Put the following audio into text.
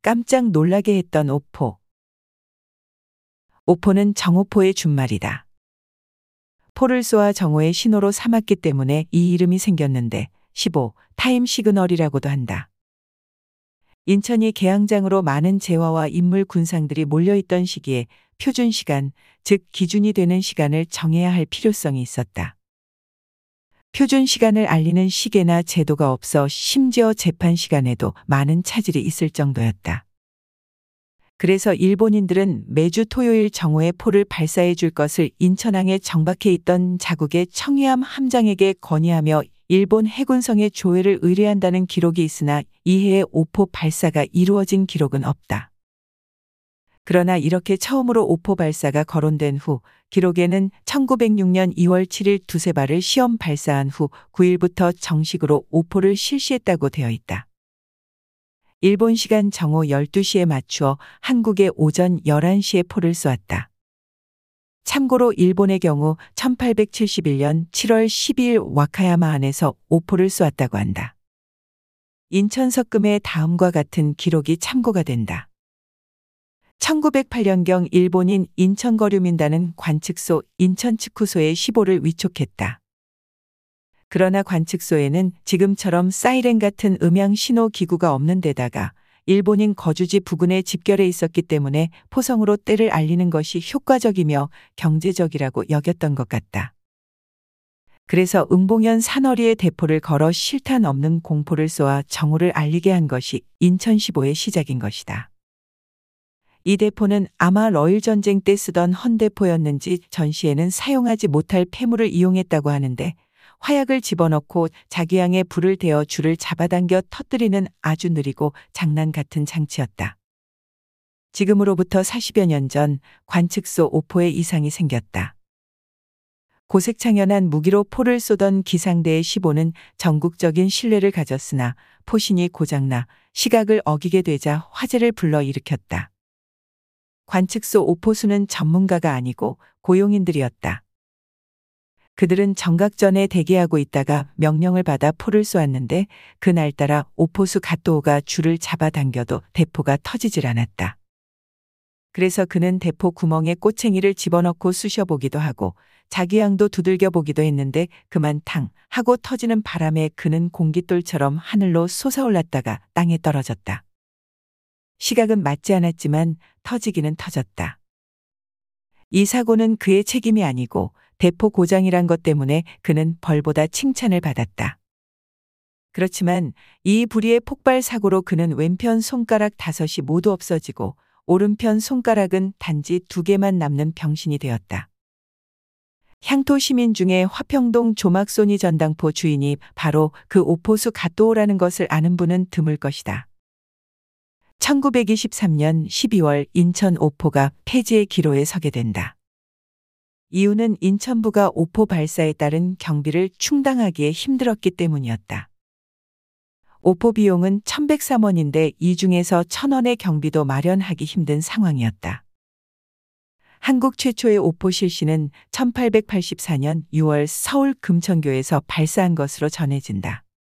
깜짝 놀라게 했던 오포. 오포는 정오포의 준말이다. 포를 쏘아 정오의 신호로 삼았기 때문에 이 이름이 생겼는데 15 time signal이라고도 한다. 인천이 개항장으로 많은 재화와 인물 군상들이 몰려있던 시기에 표준 시간, 즉 기준이 되는 시간을 정해야 할 필요성이 있었다. 표준 시간을 알리는 시계나 제도가 없어 심지어 재판 시간에도 많은 차질이 있을 정도였다. 그래서 일본인들은 매주 토요일 정오에 포를 발사해 줄 것을 인천항에 정박해 있던 자국의 청해함 함장에게 건의하며 일본 해군성의 조회를 의뢰한다는 기록이 있으나 이해의 오포 발사가 이루어진 기록은 없다. 그러나 이렇게 처음으로 오포 발사가 거론된 후 기록에는 1906년 2월 7일 두세 발을 시험 발사한 후 9일부터 정식으로 오포를 실시했다고 되어 있다. 일본 시간 정오 12시에 맞추어 한국의 오전 11시에 포를 쏘았다. 참고로 일본의 경우 1871년 7월 12일 와카야마 안에서 오포를 쏘았다고 한다. 인천 석금의 다음과 같은 기록이 참고가 된다. 1908년경 일본인 인천거류민단은 관측소 인천측후소의 15를 위촉했다. 그러나 관측소에는 지금처럼 사이렌 같은 음향 신호 기구가 없는 데다가 일본인 거주지 부근에 집결해 있었기 때문에 포성으로 때를 알리는 것이 효과적이며 경제적이라고 여겼던 것 같다. 그래서 응봉현 산허리에 대포를 걸어 실탄 없는 공포를 쏘아 정오를 알리게 한 것이 인천 15의 시작인 것이다. 이 대포는 아마 러일 전쟁 때 쓰던 헌대포였는지 전시에는 사용하지 못할 폐물을 이용했다고 하는데 화약을 집어넣고 자기양에 불을 대어 줄을 잡아당겨 터뜨리는 아주 느리고 장난 같은 장치였다. 지금으로부터 40여 년 전 관측소 오포에 이상이 생겼다. 고색창연한 무기로 포를 쏘던 기상대의 15는 전국적인 신뢰를 가졌으나 포신이 고장나 시각을 어기게 되자 화재를 불러 일으켰다. 관측소 오포수는 전문가가 아니고 고용인들이었다. 그들은 정각전에 대기하고 있다가 명령을 받아 포를 쏘았는데 그날따라 오포수 갓도오가 줄을 잡아당겨도 대포가 터지질 않았다. 그래서 그는 대포 구멍에 꼬챙이를 집어넣고 쑤셔보기도 하고 자기 양도 두들겨 보기도 했는데 그만 탕 하고 터지는 바람에 그는 공깃돌처럼 하늘로 솟아올랐다가 땅에 떨어졌다. 시각은 맞지 않았지만 터지기는 터졌다. 이 사고는 그의 책임이 아니고 대포 고장이란 것 때문에 그는 벌보다 칭찬을 받았다. 그렇지만 이 불의의 폭발 사고로 그는 왼편 손가락 다섯이 모두 없어지고 오른편 손가락은 단지 두 개만 남는 병신이 되었다. 향토 시민 중에 화평동 조막소니 전당포 주인이 바로 그 오포수 갓도오라는 것을 아는 분은 드물 것이다. 1923년 12월 인천 오포가 폐지의 기로에 서게 된다. 이유는 인천부가 오포 발사에 따른 경비를 충당하기에 힘들었기 때문이었다. 오포 비용은 1103원인데 이 중에서 1000원의 경비도 마련하기 힘든 상황이었다. 한국 최초의 오포 실시는 1884년 6월 서울 금천교에서 발사한 것으로 전해진다.